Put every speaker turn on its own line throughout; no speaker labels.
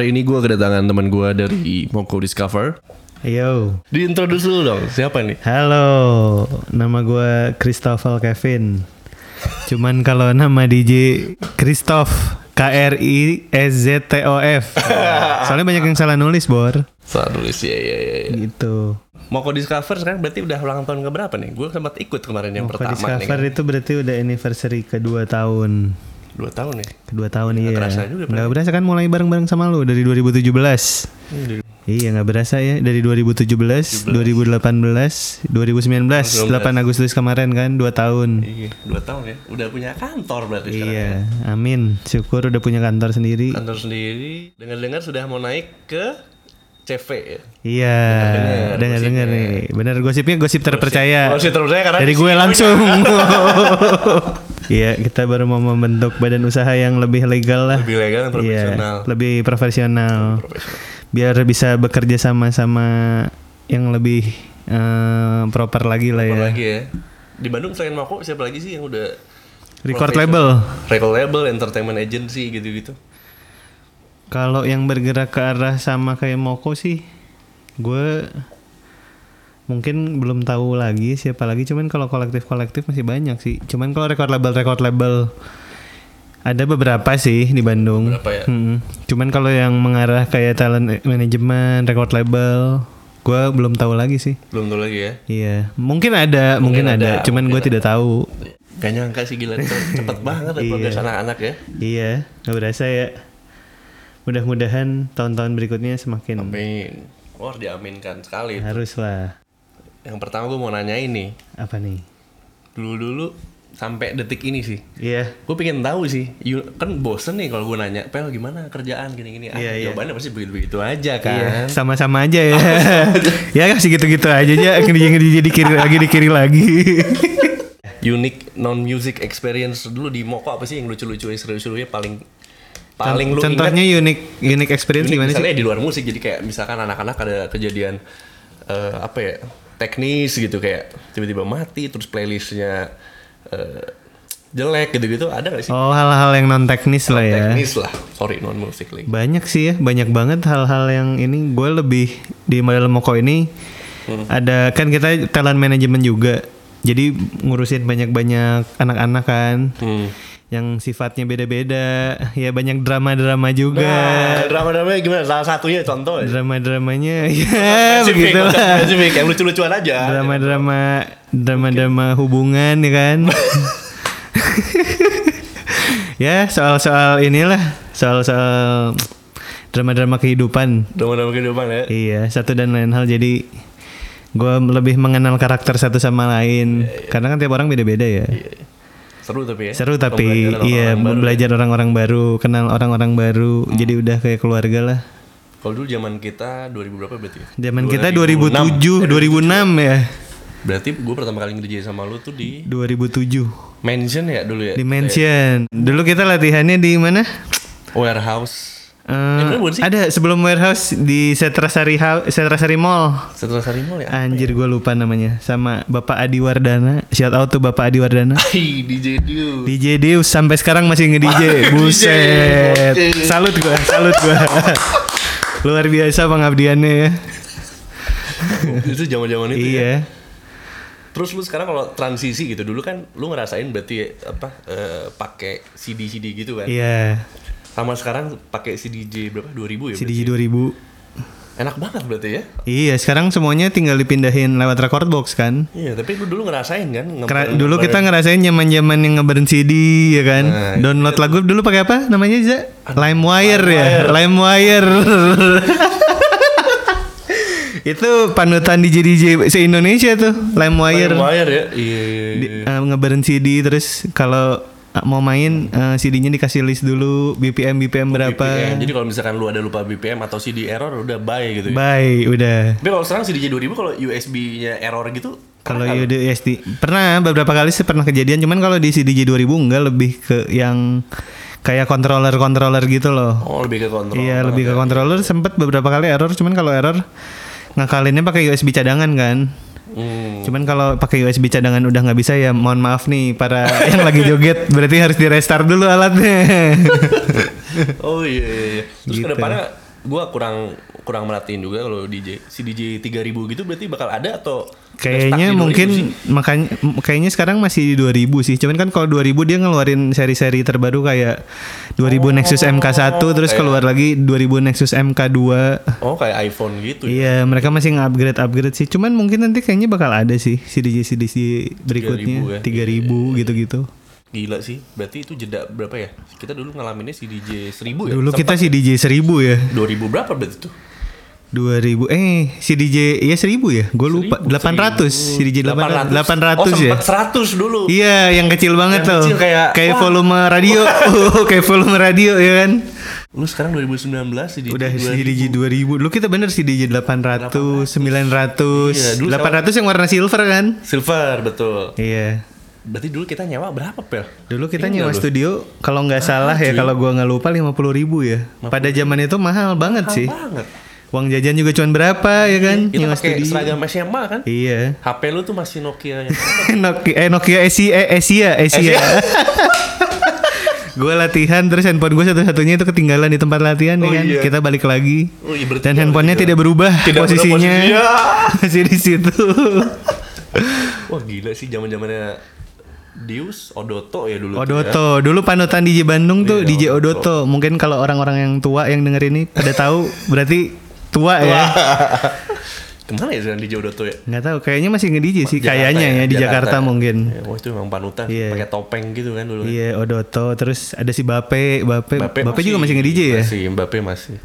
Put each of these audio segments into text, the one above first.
Hari ini gue kedatangan teman gue dari Moko Discover.
Yo,
Diintroduce dulu dong, siapa nih?
halo, nama gue Christopher Kevin. Cuman kalau nama DJ Christoph, K R I S Z T O F. Soalnya banyak yang salah nulis, Bor.
Saat nulis ya ya ya. ya.
Gitu.
Moko Discover sekarang berarti udah ulang tahun ke berapa nih? Gue sempat ikut kemarin yang
Moko
pertama nih.
Discover
Kan?
itu berarti udah anniversary kedua tahun.
Dua tahun ya.
Kedua tahun iya.
kerasa juga, Pak.
Nggak berasa kan mulai bareng-bareng sama lu dari 2017. Iya nggak berasa ya dari 2017, 2018, 2019, 8 Agustus kemarin kan 2 tahun.
Iya, dua tahun ya. Udah punya kantor berarti sekarang.
Iya, amin. Syukur udah punya kantor sendiri.
Kantor sendiri. Dengar-dengar sudah mau naik ke CV ya.
Iya, dengar-dengar nih. Bener gosipnya gosip terpercaya.
Gosip terpercaya karena
Dari gue langsung. Iya, kita baru mau membentuk badan usaha yang lebih legal lah.
Lebih legal dan profesional.
Iya, lebih profesional.
Profesional.
Biar bisa bekerja sama-sama yang lebih eh, proper lagi lah ya.
Apalagi ya. Di Bandung selain Mako siapa lagi sih yang udah
Record
profesional?
label.
record label, entertainment agency gitu-gitu.
Kalau yang bergerak ke arah sama kayak Moko sih, gue mungkin belum tahu lagi siapa lagi. Cuman kalau kolektif-kolektif masih banyak sih. Cuman kalau record label record label ada beberapa sih di Bandung.
Ya?
Hmm. Cuman kalau yang mengarah kayak talent management, record label, gue belum tahu lagi sih.
Belum tahu lagi ya.
Iya, mungkin ada, mungkin, ada.
ada,
Cuman gue
mungkin
tidak tahu.
Gak nyangka sih gila cepet banget ya progres anak-anak ya.
Iya, nggak berasa ya. Mudah-mudahan tahun-tahun berikutnya semakin
Amin. Wah diaminkan sekali.
harus lah.
Yang pertama gue mau nanya ini.
Apa nih?
Dulu-dulu sampai detik ini sih.
Iya.
Gue pengen tahu sih. You- kan bosen nih kalau gue nanya, Pel gimana kerjaan gini-gini. Ah,
Iya, iya.
jawabannya pasti begitu-begitu aja
Iya,
kan.
sama-sama aja ya. ya kasih gitu-gitu aja aja ngedi ngedi dikiri lagi dikiri lagi.
Unique non music experience dulu di Moko apa sih yang lucu-lucu seru-serunya paling paling lu
Contohnya unik unik experience gimana sih?
di luar musik jadi kayak misalkan anak-anak ada kejadian eh, apa ya teknis gitu kayak tiba-tiba mati terus playlistnya eh, jelek gitu-gitu ada gak sih
Oh hal-hal yang non teknis lah ya.
teknis lah sorry non musik lagi
Banyak sih ya, banyak banget hal-hal yang ini gue lebih di model Moko ini ada kan kita talent management juga. Jadi ngurusin banyak-banyak anak-anak kan
hmm.
Yang sifatnya beda-beda. Ya banyak drama-drama juga.
nah, drama-drama gimana salah satunya contoh ya
Drama-dramanya ya begitu lah.
yang lucu-lucuan aja
Drama-drama drama-drama hubungan ya kan. ya soal-soal inilah soal-soal drama-drama kehidupan.
drama-drama kehidupan ya
Iya, satu dan lain hal jadi gue lebih mengenal karakter satu sama lain karena kan tiap orang beda-beda ya.
Iya. Seru tapi ya
Seru tapi iya
orang-orang baru.
belajar orang-orang baru, kenal orang-orang baru. Jadi udah kayak keluarga lah.
kalau dulu zaman kita 2000 berapa berarti ya?
Zaman kita 2007, 2006 ya.
berarti gue pertama kali ngerjain sama lu tuh di
2007
Mansion ya dulu ya
Dimension. Dulu kita latihannya di mana?
warehouse Sih?
ada sebelum warehouse di Setrasari Setrasari Mall.
setelah Sarimol ya
Anjir gue lupa namanya sama Bapak Adi Wardana. Shout out tuh Bapak Adi Wardana.
Hai DJ Diu
DJ Deus sampai sekarang masih nge-DJ. Buset. Salut gua, salut gua. Luar biasa pengabdiannya ya.
itu zaman-zaman itu ya.
Iya.
Terus lu sekarang kalau transisi gitu dulu kan lu ngerasain berarti apa eh, pakai CD CD gitu kan.
Iya.
Sama sekarang pakai CDJ berapa? 2000 ya?
CDJ
berarti?
2000.
Enak banget berarti ya.
Iya, sekarang semuanya tinggal dipindahin lewat record box kan.
Iya, tapi lu dulu ngerasain kan? nge-
Kera- dulu
nge-
kita ngerasain zaman-zaman yang ngebarin CD ya kan.
Nah,
Download lagu dulu pakai apa namanya Za? LimeWire ya. LimeWire. Itu panutan DJ DJ se-Indonesia tuh, LimeWire.
Wire ya. Iya, iya, iya.
Di- eh, ngebarin CD terus kalau mau main eh, CD-nya dikasih list dulu BPM BPM berapa.
BPM. Jadi kalau misalkan lu ada lupa BPM atau CD error udah bye gitu ya.
Bye, udah.
Tapi kalau sekarang CDJ 2000 kalau USB-nya error gitu
Kalau? UDSD pernah beberapa kali sih pernah kejadian cuman kalau di CDJ 2000 enggak lebih ke yang kayak controller-controller gitu loh.
Oh, lebih ke kontrol.
Iya, lebih ke controller sempet beberapa kali error cuman kalau error ngakalinnya pakai USB cadangan kan.
Hmm.
Cuman kalau pakai USB cadangan udah nggak bisa ya mohon maaf nih para yang lagi joget berarti harus di restart dulu alatnya.
Oh iya, iya, iya. Terus
Gitu.
ke depannya gue kurang kurang merhatiin juga kalau DJ si DJ 3000 gitu berarti bakal ada atau
Kayaknya
di 2000
mungkin makanya kayaknya sekarang masih di 2000 sih. Cuman kan kalau 2000 dia ngeluarin seri-seri terbaru kayak 2000 Nexus MK1 terus
kayak-
keluar lagi 2000 Nexus MK2.
Oh kayak iPhone gitu ya.
Iya, mereka masih nge-upgrade upgrade sih. Cuman mungkin nanti kayaknya bakal ada sih CDJ CDJ berikutnya
3000 ya.
3000 gitu-gitu.
Gila sih. Berarti itu jeda berapa ya? Kita dulu ngalaminnya si DJ 1000 ya.
Dulu
Sempat
kita CDJ 1000 ya.
2000 berapa berarti tuh?
2000 eh CDJ ya 1000 ya? Gue lupa 800 CDJ 800 800
oh,
ya.
sempat 100 dulu.
Iya, yang kecil banget
Yang
tuh.
kecil kayak, wah.
volume radio. Oh, kayak volume radio ya kan.
Lu sekarang 2019 si DJ
Udah
2000.
CDJ 2000. Lu kita bener CDJ 800, 900.
Iya, dulu
800 yang warna silver kan?
Silver betul.
Iya.
Berarti dulu kita nyewa berapa pel?
Dulu kita
Tinggal
nyewa studio kalau nggak salah ya kalau gua nggak lupa 50 ribu ya. Pada zaman itu mahal banget
Mahal
sih.
banget.
Uang jajan juga cuman berapa ya kan?
Kita
Nyewa
pakai seragam SMA kan?
Iya.
HP lu tuh masih Nokia yang
Nokia eh Nokia Asia eh, Asia Asia. gue latihan terus handphone gue satu-satunya itu ketinggalan di tempat latihan ya
Oh,
kan.
iya.
Kita balik lagi.
Oh, iya,
Dan
iya,
handphonenya
berarti
tidak berubah
Tidak berubah
posisinya.
posisinya.
Masih di situ.
Wah gila sih zaman zamannya Dius Odoto ya dulu ya.
Odoto, dulu panutan DJ Bandung tuh
Iya,
DJ Odoto. Mungkin kalau orang-orang yang tua yang denger ini pada tahu berarti tua ya.
Ke mana ya sekarang DJ Odoto ya?
Nggak tahu, kayaknya masih nge-DJ sih
Jakarta
kayaknya ya, di Jakarta, mungkin.
Ya, wah itu memang panutan,
Iya.
pakai topeng gitu kan dulu.
Iya, Odoto, terus ada si Bape, Bape, Bape,
Mbappe
juga masih nge-DJ ya?
Masih, Mbappe masih.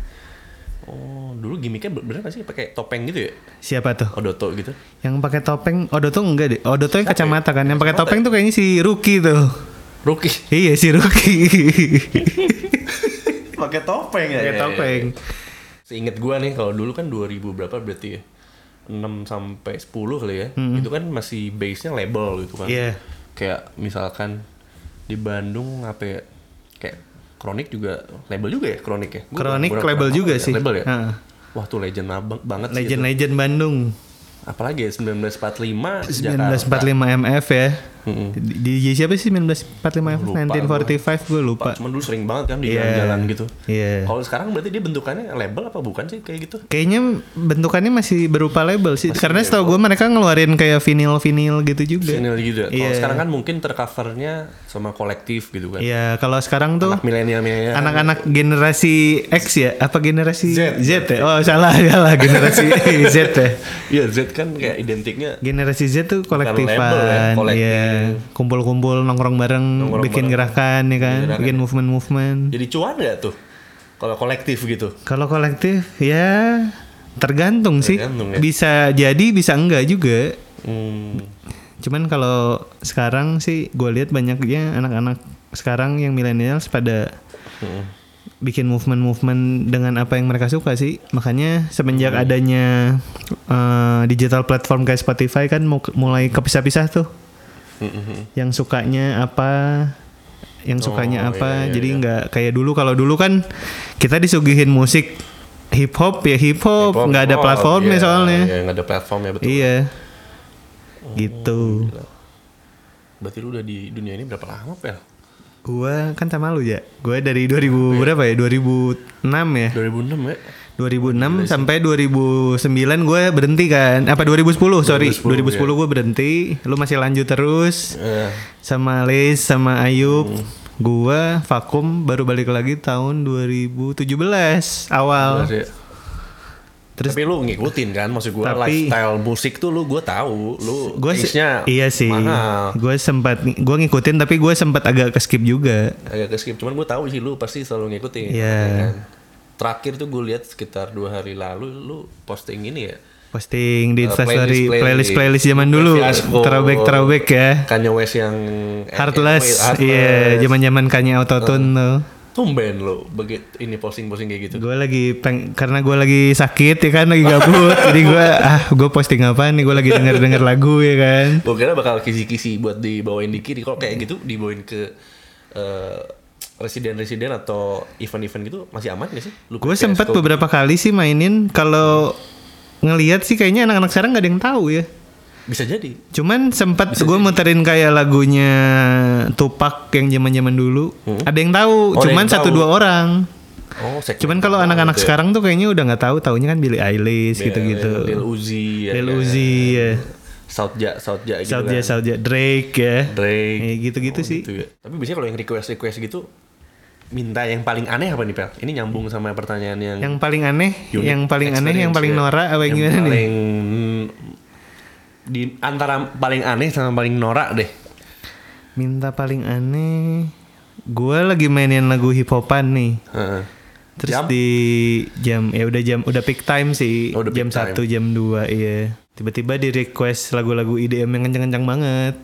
Oh, dulu gimmicknya bener gak sih pakai topeng gitu ya?
Siapa tuh?
Odoto gitu.
Yang pakai topeng, Odoto enggak deh. Odoto yang kacamata kan. Yang pakai topeng tuh kayaknya si Ruki tuh.
Rookie.
Iya, si Ruki.
pakai topeng ya?
Pakai topeng.
Seinget gua nih kalau dulu kan 2000 berapa berarti ya? 6 sampai 10 kali ya. Itu kan masih base-nya label gitu kan.
Iya.
Kayak misalkan di Bandung apa ya? Kayak Kronik juga label juga ya Kronik ya?
Kronik label juga
ya,
sih.
Label ya?
Heeh.
Wah tuh legend abang banget sih itu.
Legend-legend Bandung.
Apalagi ya 1945
1945 MF ya. Di DJ siapa sih 1945 MF?
Lupa
1945 gue lupa.
Cuman dulu sering banget kan di
Iya.
jalan-jalan gitu.
Iya.
Kalau sekarang berarti dia bentukannya label apa bukan sih kayak gitu?
Kayaknya bentukannya masih berupa label sih. Karena setahu gue mereka ngeluarin kayak vinil-vinil gitu juga.
Vinyl gitu ya. Kalau
Iya.
sekarang kan mungkin tercovernya sama kolektif gitu kan.
Iya, kalau sekarang tuh
Anak milenial-milenial.
anak-anak generasi X ya, apa generasi
Z.
Z, ya? Oh salah, salah generasi Z ya.
Iya Z kan kayak identiknya
Generasi Z tuh kolektifan,
label ya, kolektif.
iya. Kumpul-kumpul nongkrong bareng,
Nongkrong
bikin
bareng.
gerakan ya kan,
gerakan.
bikin movement-movement.
jadi cuan gak tuh? Kalau kolektif gitu.
Kalau kolektif ya tergantung, sih.
Tergantung ya.
Bisa jadi, bisa enggak juga.
Hmm.
Cuman kalau sekarang sih gue lihat banyaknya anak-anak sekarang yang milenial pada
Hmm.
bikin movement-movement dengan apa yang mereka suka sih. Makanya semenjak
Hmm.
adanya eh, digital platform kayak Spotify kan mu- mulai kepisah-pisah tuh.
Hmm.
Yang sukanya apa, yang sukanya
Oh,
apa.
iya, iya,
Jadi
iya.
nggak kayak dulu. Kalau dulu kan kita disuguhin musik hip hop ya hip hop, nggak ada
oh,
platformnya
iya,
soalnya.
Iya, nggak ada platformnya betul.
Iya. Gitu.
Gila. Berarti lu udah di dunia ini berapa lama, Pel?
Gua kan sama lu ya. Gua dari 2000 berapa ya? 2006 ya.
2006 ya?
2006 sampai 2009 gue berhenti kan. Apa 2010, sorry. 2010,
2010,
gue berhenti. Lu masih lanjut terus
Eh,
sama Liz sama Ayub. Gua vakum baru balik lagi tahun 2017 awal.
ya.
Terus
tapi lu ngikutin kan maksud
Tapi-
lifestyle musik tuh lu gua tahu lu
gue
taste-nya
iya sih. Gue sempat gue ngikutin tapi gue sempat agak ke skip juga.
agak ke skip cuman gua tahu sih lu pasti selalu ngikutin
Iya.
ya kan? Terakhir tuh gue lihat sekitar dua hari lalu lu posting ini ya
Posting di
Eh,
Instastory
playlist-
playlist playlist zaman dulu. Throwback throwback ya.
Kanye West yang
Heartless, iya, zaman-zaman Kanye Autotune tuh.
tumben lo begitu ini posting-posting kayak gitu
Gue lagi peng karena gue lagi sakit ya kan lagi gabut, jadi gue ah gue posting apa nih? Gue lagi denger denger lagu ya kan.
gue kira bakal kisi-kisi buat dibawain di kiri kalau kayak gitu dibawain ke eh, residen-residen atau event-event gitu masih aman gak sih?
Gue
scope-
beberapa kali sih mainin kalau ngelihat sih kayaknya anak-anak sekarang nggak ada yang tahu ya.
Bisa jadi.
Cuman sempat gue muterin kayak lagunya Tupac yang zaman-zaman dulu. Ada yang tahu,
Hmm. Oh,
cuman
yang
satu
tahu.
dua orang.
Oh,
Cuman kalau anak-anak sekarang tuh kayaknya udah nggak tahu, taunya kan Billie Eilish gitu-gitu.
Lil Uzi, ya
Lil
kan?
Uzi ya.
Soutja, Soutja gitu
Soulja,
kan.
Soulja, Drake ya.
Drake.
Ya, gitu-gitu
Oh,
sih.
gitu ya. Tapi biasanya kalau yang request-request gitu minta yang paling aneh apa nih, Pel? Ini nyambung sama pertanyaan yang
Yang paling aneh,
unik
yang paling aneh, yang paling norak apa yang gimana nih?
paling di antara paling aneh sama paling norak deh.
Minta paling aneh. Gue lagi mainin lagu hip hopan nih.
Heeh.
Terus
Jam?
di jam ya udah jam udah peak time sih.
Oh, udah
jam. 1 jam 2 iya. Tiba-tiba di request lagu-lagu IDM yang kencang-kencang banget.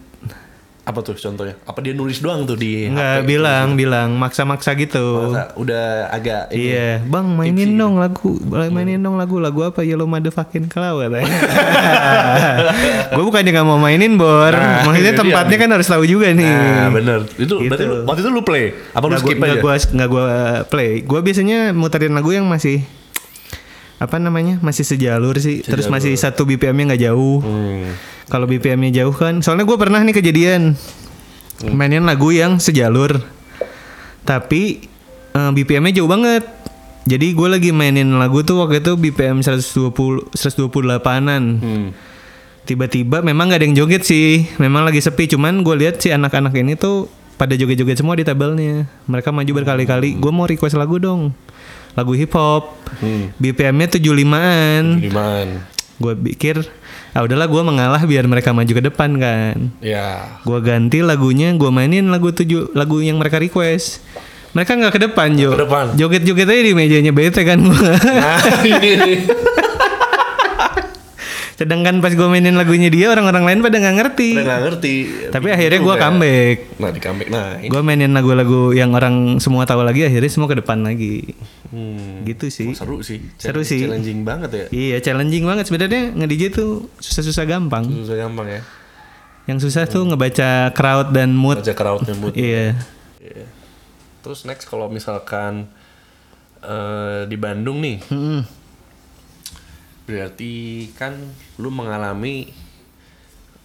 Apa tuh contohnya? Apa dia nulis doang tuh di
Enggak bilang, bilang maksa-maksa gitu.
Masa udah agak ini.
Iya, bang mainin dong lagu, mainin dong lagu, lagu apa Yellow Motherfucking Cloud katanya. gue bukannya nggak mau mainin bor,
Nah,
maksudnya
dia
tempatnya
nih.
kan harus tahu juga nih.
Nah, bener. Itu
Gitu.
berarti lu- waktu itu lu play? Apa lu skip
gua,
aja?
nggak gua gua play. Gue biasanya muterin lagu yang masih apa namanya masih sejalur sih, terus
Sejalur.
masih satu BPM-nya nggak jauh.
Hmm.
Kalau BPM-nya jauh kan, soalnya gue pernah nih kejadian mainin lagu yang sejalur, tapi eh, BPM-nya jauh banget. Jadi gue lagi mainin lagu tuh waktu itu BPM 120 128-an.
Hmm.
Tiba-tiba memang gak ada yang joget sih, memang lagi sepi. Cuman gue lihat si anak-anak ini tuh pada joget-joget semua di tabelnya. Mereka maju berkali-kali. Gue mau request lagu dong, lagu hip hop.
Hmm.
BPM-nya 75-an
Gimana?
gue pikir ah udahlah gue mengalah biar mereka maju ke depan kan
Ya.
gue ganti lagunya gue mainin lagu tujuh lagu yang mereka request mereka nggak ke depan Jo
Ke depan.
joget joget aja di mejanya bete kan gue
Nah, ini.
sedangkan pas gue mainin lagunya dia orang-orang lain pada nggak ngerti
Udah gak ngerti.
tapi akhirnya gue comeback
Nah, di comeback. Nah,
gue mainin lagu-lagu yang orang semua tahu lagi akhirnya semua ke depan lagi
Hmm.
gitu sih
Seru sih.
Seru sih.
Challenging banget ya.
iya challenging banget sebenarnya nge-DJ tuh susah-susah gampang
Susah gampang ya.
yang susah tuh ngebaca crowd dan mood
Baca crowdnya mood.
iya
Iya. Terus next kalau misalkan eh, di Bandung nih,
Mm-mm.
Berarti kan lu mengalami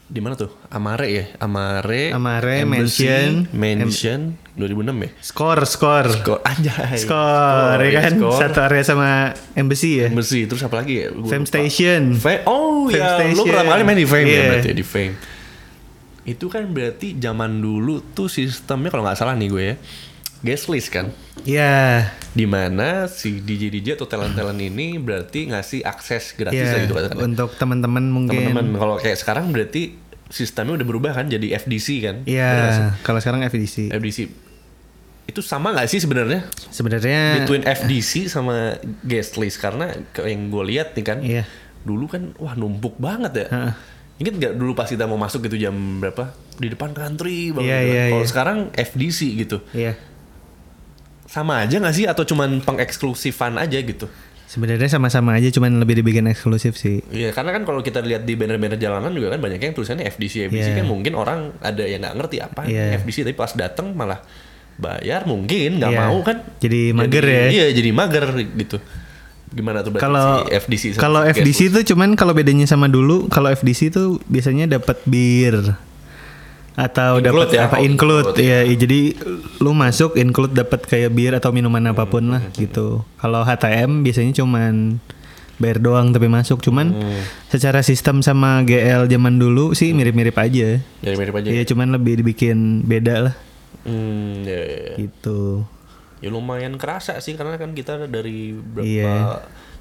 di mana tuh? Amare ya? Amare.
Amare,
Embassy,
Mansion,
Mansion 2006 ya?
Skor, skor.
Skor anjay.
Skor, ya kan?
Skor.
Satu area sama Embassy ya.
Embassy terus apa lagi ya? Gua
Fame
lupa.
Station.
Fa- oh
Fame
ya, lu
Station.
pertama kali main di Fame
Iya.
ya berarti di Fame. Itu kan berarti zaman dulu tuh sistemnya kalau nggak salah nih gue ya, guest list kan.
Ya,
Di mana si DJ DJ atau talent talent ini berarti ngasih akses gratis
ya.
lah gitu katakan.
Untuk teman-teman mungkin.
Teman-teman kalau kayak sekarang berarti sistemnya udah berubah kan jadi FDC kan?
Iya, kalau sekarang FDC.
FDC itu sama nggak sih sebenarnya
Sebenarnya
between FDC sama guest list karena yang gue lihat nih kan
Iya.
dulu kan wah numpuk banget ya
Heeh.
Ingat nggak dulu pas kita mau masuk gitu jam berapa di depan country banget
Iya,
gitu kan.
iya,
kalau
iya.
sekarang FDC gitu
Iya.
Sama aja nggak sih atau cuman pengeksklusifan aja gitu
Sebenarnya sama-sama aja cuman lebih dibikin eksklusif sih.
Iya karena kan kalau kita lihat di banner-banner jalanan juga kan banyak yang tulisannya FDC FDC
Iya.
kan mungkin orang ada yang nggak ngerti apa
Iya.
FDC tapi pas datang malah bayar mungkin nggak
Iya.
mau kan
Jadi mager ya.
Iya jadi mager gitu gimana tuh
Kalau
si FDC
kalau FDC itu cuman kalau bedanya sama dulu, kalau FDC itu biasanya dapat bir atau dapat
ya?
apa include,
include,
ya. jadi lu masuk include dapat kayak bir atau minuman apa pun lah gitu. Kalau HTM biasanya cuman bayar doang tapi masuk cuman
Hmm.
secara sistem sama GL zaman dulu sih mirip-mirip aja.
Jadi mirip aja
Iya cuman lebih dibikin beda lah
Hmm, ya, ya, ya.
gitu.
Ya lumayan kerasa sih karena kan kita dari berapa
Iya.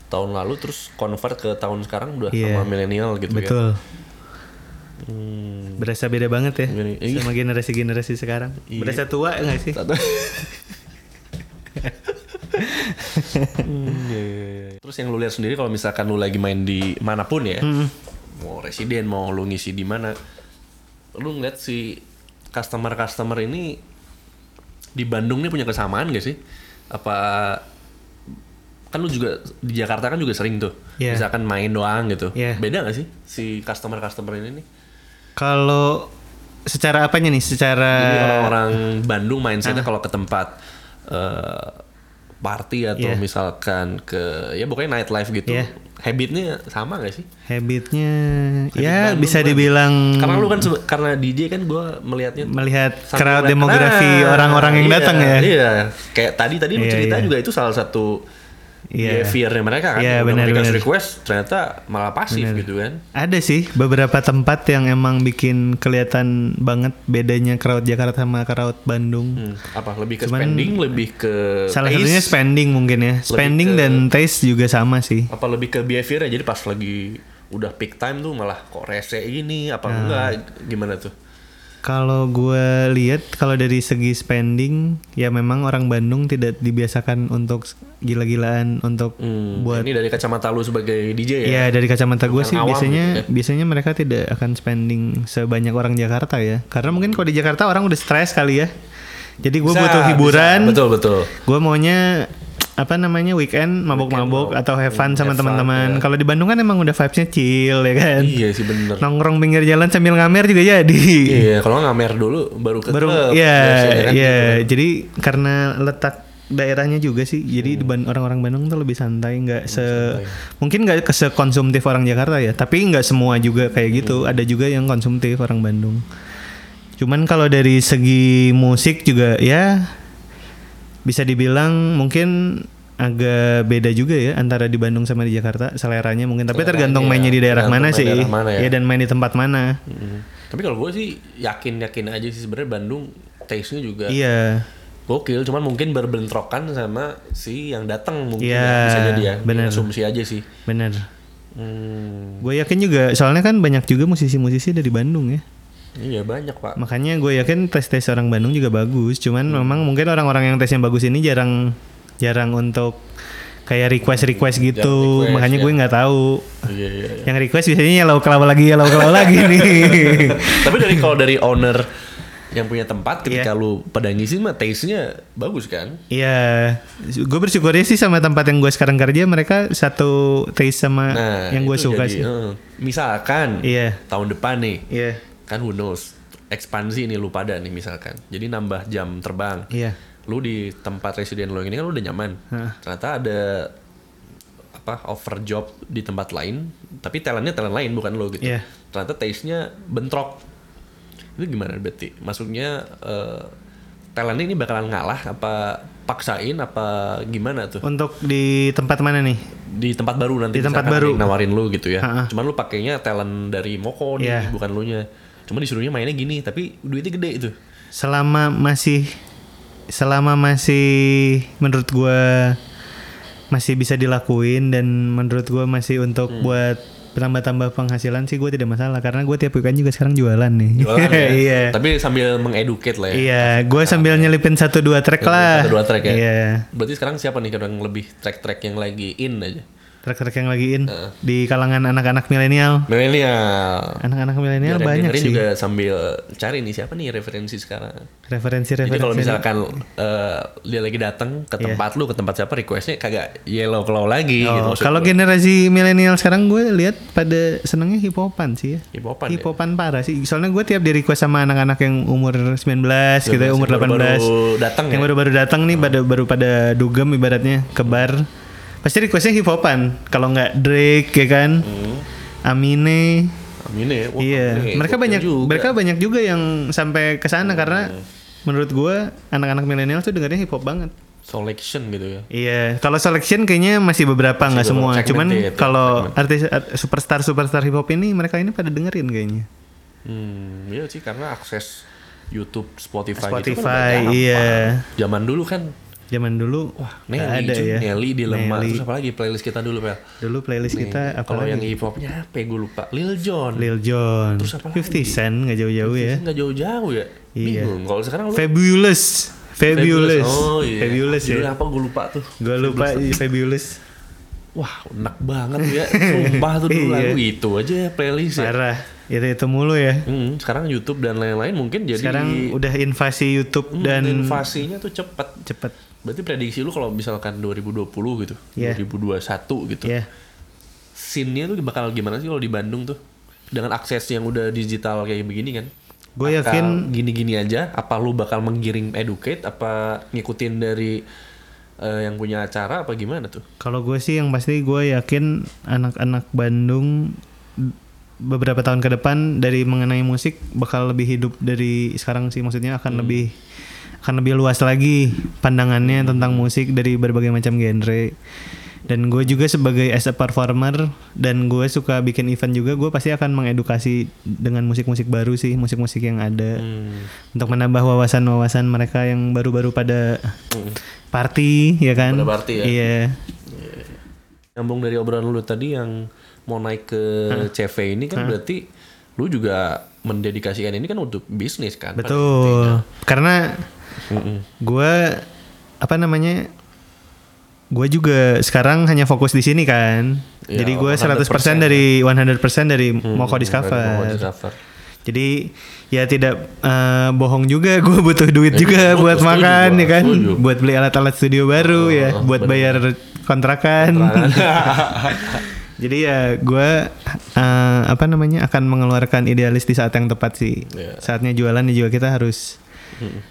tahun lalu terus convert ke tahun sekarang udah
Iya.
sama milenial gitu kan. Hmm.
Berasa beda banget ya
Gini,
sama generasi-generasi sekarang.
Iya.
Berasa tua nggak sih?
Satu. Hmm, iya, iya, iya. Terus yang lu lihat sendiri kalau misalkan lu lagi main di mana pun ya,
Hmm.
mau residen mau lu ngisi di mana, lu ngeliat si customer-customer ini di Bandung nih punya kesamaan gak sih? Apa kan lu juga di Jakarta kan juga sering tuh,
Iya.
misalkan main doang gitu,
Iya.
beda gak sih si customer-customer ini nih?
Kalau secara apanya nih? Secara
Jadi orang-orang Bandung mindsetnya kalau ke tempat eh, party atau
Iya.
misalkan ke ya pokoknya nightlife gitu
Iya.
habitnya sama gak sih?
Habitnya
Habit
ya
Bandung
bisa
gua-
dibilang
Karena lu kan karena DJ kan gue melihatnya
melihat crowd demografi
Nah,
orang-orang yang
iya,
datang ya.
Iya, kayak tadi tadi lu
Iya,
cerita
iya.
juga itu salah satu
Iya.
behaviornya mereka kan. Udah
benar,
nge-request
benar.
request ternyata malah pasif gitu kan.
Ada sih beberapa tempat yang emang bikin kelihatan banget bedanya crowd Jakarta sama crowd Bandung.
Hmm, apa lebih ke
Cuman-
spending, lebih ke
Salah
taste,
satunya spending mungkin ya. Spending
ke-
dan taste juga sama sih.
apa lebih ke behavior ya jadi pas lagi udah peak time tuh malah kok rese gini apa
Nah.
enggak gimana tuh
Kalau gue lihat kalau dari segi spending ya memang orang Bandung tidak dibiasakan untuk gila-gilaan untuk
Hmm,
buat
ini dari kacamata lu sebagai DJ ya?
Ya dari kacamata gue sih
awam
biasanya
gitu ya.
biasanya mereka tidak akan spending sebanyak orang Jakarta ya. Karena mungkin kalau di Jakarta orang udah stres kali ya. Jadi gue
Bisa,
butuh
bisa.
hiburan.
Betul betul.
Gue maunya apa namanya weekend mabok-mabok
Weekend,
atau have fun sama teman-teman
ya.
kalau di Bandung kan emang udah vibesnya chill ya kan
iya sih bener
nongkrong pinggir jalan sambil ngamer juga jadi
iya kalau ngamer dulu baru ke
baru
klub
ya
biasanya kan
ya
gitu.
jadi karena letak daerahnya juga sih jadi
Hmm.
orang-orang Bandung tuh lebih santai nggak se mungkin nggak ke sekonsumtif orang Jakarta ya tapi nggak semua juga kayak gitu
Hmm.
ada juga yang konsumtif orang Bandung cuman kalau dari segi musik juga ya bisa dibilang mungkin agak beda juga ya antara di Bandung sama di Jakarta seleranya mungkin. Tapi
Seleranya,
tergantung mainnya di daerah mana
main
sih.
daerah mana ya.
dan main di tempat mana.
Mm. tapi kalau gue sih yakin yakin aja sih sebenarnya Bandung taste nya juga
iya.
gokil cuman mungkin berbentrokan sama si yang datang mungkin
Iya,
ya, bisa jadi ya.
Bener.
asumsi aja sih.
Bener
hmm,
Gue yakin juga, soalnya kan banyak juga musisi-musisi dari Bandung ya.
Iya banyak pak
Makanya gue yakin tes-tes orang Bandung juga bagus. Cuman memang mungkin orang-orang yang tes yang bagus ini jarang jarang untuk kayak request-request gitu.
request,
Makanya
ya.
gue nggak tahu.
iya iya iya.
Yang request biasanya yellow kelapa lagi, yellow kelapa lagi nih.
Tapi dari kalau dari owner yang punya tempat ketika
Iya.
lu pada ngisi mah taste-nya bagus kan?
Iya, gue bersyukurnya sih sama tempat yang gue sekarang kerja mereka satu taste sama
Nah,
yang gue suka
jadi,
sih.
eh, misalkan
Iya.
tahun depan nih,
Iya,
kan who knows, ekspansi nih lu pada nih misalkan. Jadi nambah jam terbang.
iya,
Lu di tempat residen lo ini kan lu udah nyaman.
Hah.
Ternyata ada apa offer job di tempat lain, tapi talentnya talent lain bukan lo gitu.
Iya.
Ternyata taste-nya bentrok. Itu gimana berarti? Maksudnya eh, talentnya ini bakalan ngalah apa paksain apa gimana tuh?
Untuk di tempat mana nih?
di tempat baru nanti
Di tempat baru.
nawarin lu gitu ya.
Ha-ha.
Cuman lu pakainya talent dari Moko nih,
Iya.
bukan lu nya. Cuma disuruhnya mainnya gini, tapi duitnya gede itu.
selama masih selama masih menurut gua masih bisa dilakuin dan menurut gua masih untuk
Hmm.
buat tambah-tambah penghasilan sih gue tidak masalah karena gue tiap weekend juga sekarang jualan nih.
Jualan ya.
iya.
Tapi sambil mengeduket lah ya.
Iya, gue sambil nyelipin satu dua track lah.
Satu dua track ya.
Iya,
Berarti sekarang siapa nih yang lebih track-track yang lagi in aja?
Track-track yang lagi in di kalangan anak-anak milenial.
Milenial.
Anak-anak milenial banyak sih.
juga sambil cari nih siapa nih referensi sekarang.
Referensi-referensi.
Jadi kalau misalkan eh, dia lagi datang ke tempat lu, ke tempat siapa requestnya kagak yellow claw lagi gitu.
Iya. Oh,
maksud
kalau generasi milenial sekarang gue lihat pada senengnya hip hopan sih ya.
Hip-hopan ya?
Hip hopan parah sih. Soalnya gue tiap di request sama anak-anak yang umur 19 gitu ya, umur
yang
18.
baru-baru datang
yang
ya?
baru-baru datang nih pada baru pada dugem ibaratnya ke bar. Pasti requestnya hip hopan. Kalau nggak Drake ya kan. Amine.
Amin ya. Wah,
iya.
Amin.
Mereka banyak
juga. Hmm.
mereka banyak juga yang sampai ke sana karena menurut gue anak-anak milenial tuh dengarnya hip hop banget.
selection gitu ya.
Iya, kalau selection kayaknya masih beberapa nggak semua. Cuman
ya,
kalau artis art- superstar superstar hip hop ini mereka ini pada dengerin kayaknya.
Hmm, iya sih karena akses YouTube, Spotify, gitu kan
Spotify,
udah gampang.
iya.
Zaman dulu kan
Zaman dulu
wah Nelly,
ada
cuy.
ya.
Nelly Dilema
Nelly.
terus apa lagi playlist kita dulu Pel.
Dulu playlist
Nih,
kita apa
kalau yang
lagi?
hip hopnya apa ya gue lupa. Lil Jon.
Lil Jon,
Terus apa
50 Cent nggak jauh-jauh ya.
Nggak jauh-jauh ya.
Iya.
Bingung. Kalau sekarang lu
Fabulous, Fabulous,
Oh iya.
Fabulous
Judulnya
ya.
apa gue lupa tuh.
Gue lupa Fabulous.
Wah, enak banget ya. Sumpah tuh dulu
Iya.
lagu itu aja ya playlist ya.
Parah. Itu itu mulu ya.
Hmm, sekarang YouTube dan lain-lain mungkin jadi
Sekarang udah invasi YouTube
Hmm,
dan
invasinya tuh cepet.
cepet.
Berarti prediksi lu kalau misalkan 2020 gitu,
Iya.
2021 gitu.
Ya.
Scene-nya tuh bakal gimana sih kalau di Bandung tuh? Dengan akses yang udah digital kayak begini kan?
Gue yakin
gini-gini aja, apa lu bakal menggiring educate apa ngikutin dari eh, yang punya acara apa gimana tuh?
Kalau gue sih yang pasti gue yakin anak-anak Bandung beberapa tahun ke depan dari mengenai musik bakal lebih hidup dari sekarang sih maksudnya akan lebih akan lebih luas lagi pandangannya tentang musik dari berbagai macam genre dan gue juga sebagai as a performer dan gue suka bikin event juga gue pasti akan mengedukasi dengan musik-musik baru sih musik-musik yang ada
Hmm.
untuk menambah wawasan-wawasan mereka yang baru-baru pada party ya kan
Pada party ya?
iya
Nyambung dari obrolan lu tadi yang mau naik ke CV ini kan berarti lu juga mendedikasikan ini kan untuk bisnis kan?
Betul. Karena Gue apa namanya? Gue juga sekarang hanya fokus di sini kan.
Ya,
Jadi gue
100%
100% dari 100% dari Moko
Hmm,
Discover.
Mau discover.
Jadi ya tidak eh, bohong juga gue butuh duit
Eh,
juga buat
setuju
makan
gua,
ya kan,
setuju.
buat beli alat-alat studio baru ya,
Oh,
buat
bener.
bayar kontrakan. Jadi ya gue eh, apa namanya akan mengeluarkan idealis di saat yang tepat sih.
Iya.
Saatnya jualan ya juga kita harus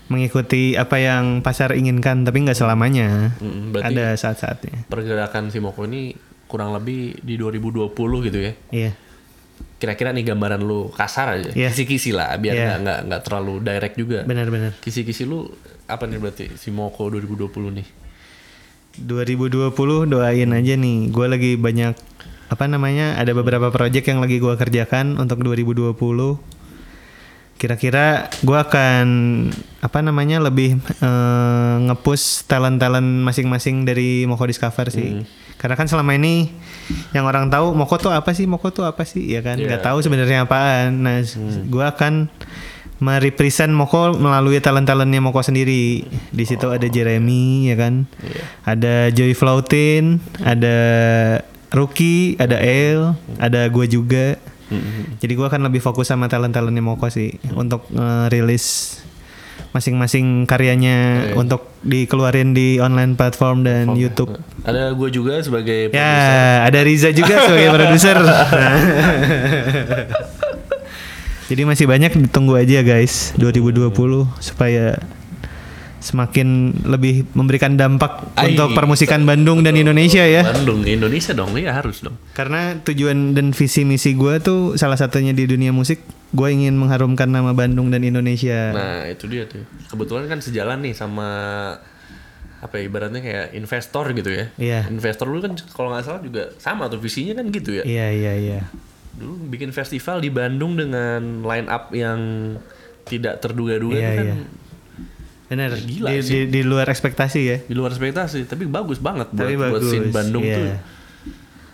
mengikuti apa yang pasar inginkan, tapi nggak selamanya.
Mm, berarti
Ada saat-saatnya.
pergerakan si Moko ini kurang lebih di 2020 gitu ya.
Iya.
Kira-kira nih gambaran lu kasar aja.
Iya.
Kisi-kisi lah biar
Iya.
nggak nggak nggak terlalu direct juga.
Benar-benar.
Kisi-kisi lu apa nih berarti si Moko 2020 nih?
2020 doain aja nih. Gue lagi banyak apa namanya? Ada beberapa project yang lagi gue kerjakan untuk 2020. Kira-kira gue akan apa namanya lebih eh, ngepush talent-talent masing-masing dari Moko Discover sih. Karena kan selama ini yang orang tahu Moko tuh apa sih? Moko tuh apa sih? Ya kan
Iya,
nggak tahu sebenarnya apaan. Nah, gue akan merepresent Moko melalui talent-talentnya Moko sendiri. Di situ ada Jeremy ya kan. Ada Joy Flautin, ada Rookie, ada El, ada gue juga. Jadi gue akan lebih fokus sama talent-talentnya Moko sih untuk eh, rilis masing-masing karyanya untuk dikeluarin di online platform dan YouTube.
Ada gue juga sebagai
Ya, ada Riza juga sebagai produser. Nah. Jadi masih banyak ditunggu aja guys 2020 supaya semakin lebih memberikan dampak
Ai,
untuk permusikan Bandung dan Indonesia ya.
Bandung, Indonesia dong, ya harus dong.
Karena tujuan dan visi misi gue tuh salah satunya di dunia musik, gue ingin mengharumkan nama Bandung dan Indonesia.
Nah itu dia tuh. Kebetulan kan sejalan nih sama apa ya, ibaratnya kayak investor gitu ya.
Iya.
Investor dulu kan kalau nggak salah juga sama tuh visinya kan gitu ya.
Iya iya iya.
Dulu bikin festival di Bandung dengan line up yang tidak terduga-duga
Iya
itu kan
iya. Benar.
Gila
di,
sih.
di, di luar ekspektasi ya.
di luar ekspektasi, tapi bagus banget buat,
Tapi
buat
bagus,
scene Bandung
iya.
tuh.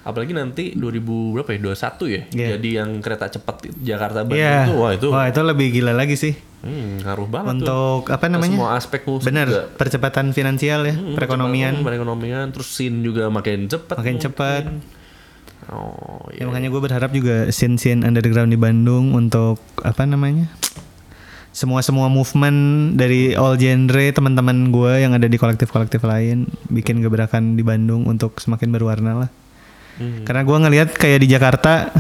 Apalagi nanti 2000 berapa ya? 21 ya.
Iya.
Jadi yang kereta cepat Jakarta Bandung
Iya.
tuh wah itu
Wah itu lebih gila lagi sih.
hmm, ngaruh banget tuh.
Untuk apa
Ke
namanya?
Semua aspek musik
Benar.
juga.
Percepatan finansial ya,
Hmm,
perekonomian
perekonomian terus scene juga makin cepat
makin cepat.
oh
Ya,
iya
makanya gue berharap juga scene-scene underground di Bandung untuk apa namanya? Semua semua movement dari all genre teman-teman gue yang ada di kolektif-kolektif lain bikin gebrakan di Bandung untuk semakin berwarna lah.
Hmm.
Karena gue ngelihat kayak di Jakarta,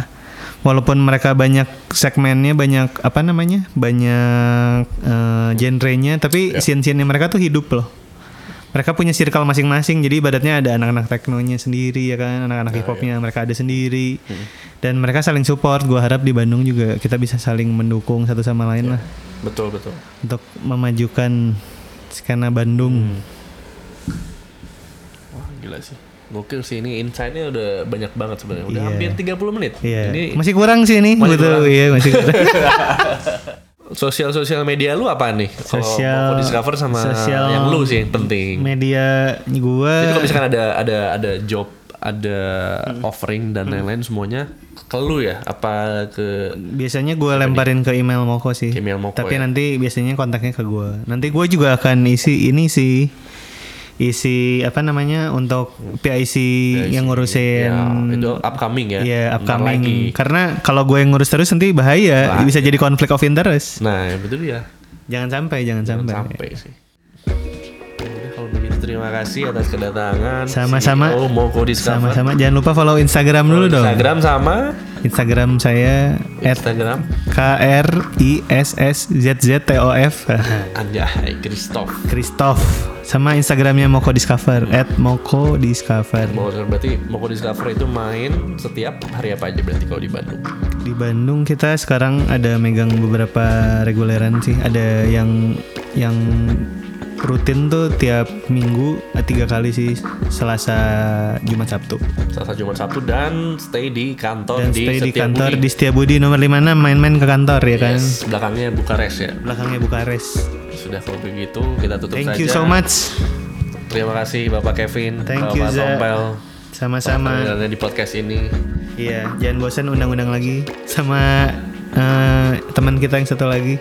walaupun mereka banyak segmennya, banyak apa namanya, banyak eh, genrenya, tapi scene-scene mereka tuh hidup loh. Mereka punya circle masing-masing, jadi ibaratnya ada anak-anak teknonya sendiri ya kan, anak-anak hip hopnya mereka ada sendiri, dan mereka saling support. Gue harap di Bandung juga kita bisa saling mendukung satu sama lain lah.
Betul betul.
Untuk memajukan skena Bandung.
wah gila sih. Gokil sih ini insight-nya udah banyak banget sebenarnya. Udah
Iya.
hampir 30 menit.
Iya,
ini
masih kurang sih ini,
Masih
butuh,
kurang.
iya masih kurang.
sosial sosial media lu apa nih kalau
Sosial-
mau discover sama
sosial
yang lu sih yang penting
Media gue
Jadi kalau misalkan ada ada ada job, ada
Hmm.
offering dan lain-lain semuanya ke lu ya? Apa ke
Biasanya gue lemparin ke email Moko sih.
Email Moko
Tapi
ya?
nanti biasanya kontaknya ke gue. Nanti gue juga akan isi ini sih. Isi apa namanya untuk PIC, yang ngurusin
ya, itu upcoming ya?
Iya,
Bentar
upcoming.
lagi.
Karena kalau gue yang ngurus terus nanti bahaya,
Bahaya.
bisa jadi konflik of interest.
Nah, betul ya.
Jangan sampai, jangan,
Jangan
sampai.
sampai sih. Kalau begitu terima kasih atas kedatangan.
Sama-sama.
CEO Moko Discover.
Sama-sama jangan lupa follow Instagram dulu dong.
Instagram sama
Instagram saya
Instagram?
K R I S S Z Z T O F.
Anjay Christoph.
Christoph. Sama Instagramnya Moko Discover at Moko Discover.
Berarti Moko Discover itu main setiap hari apa aja berarti kalau di Bandung?
di Bandung kita sekarang ada megang beberapa reguleran sih. Ada yang yang rutin tuh tiap minggu eh, tiga kali sih Selasa Jumat Sabtu
Selasa Jumat Sabtu dan stay di kantor
dan
di
stay di kantor di Setiabudi nomor 56 main-main ke kantor ya kan
Yes, belakangnya Bukares ya.
belakangnya Bukares
Sudah kalau begitu kita tutup
thank
saja.
you so much
Terima kasih Bapak Kevin,
Thank
Bapak
you, Za.
Tompel.
sama-sama
di podcast ini.
iya jangan bosan undang-undang lagi sama eh, teman kita yang satu lagi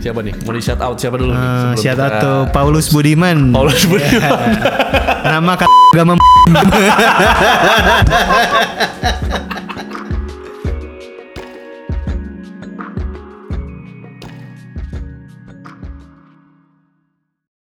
Siapa nih? Mau di shout out siapa dulu nih?
Eh, shout out to Paulus Budiman
Paulus Budiman.
nama kata agama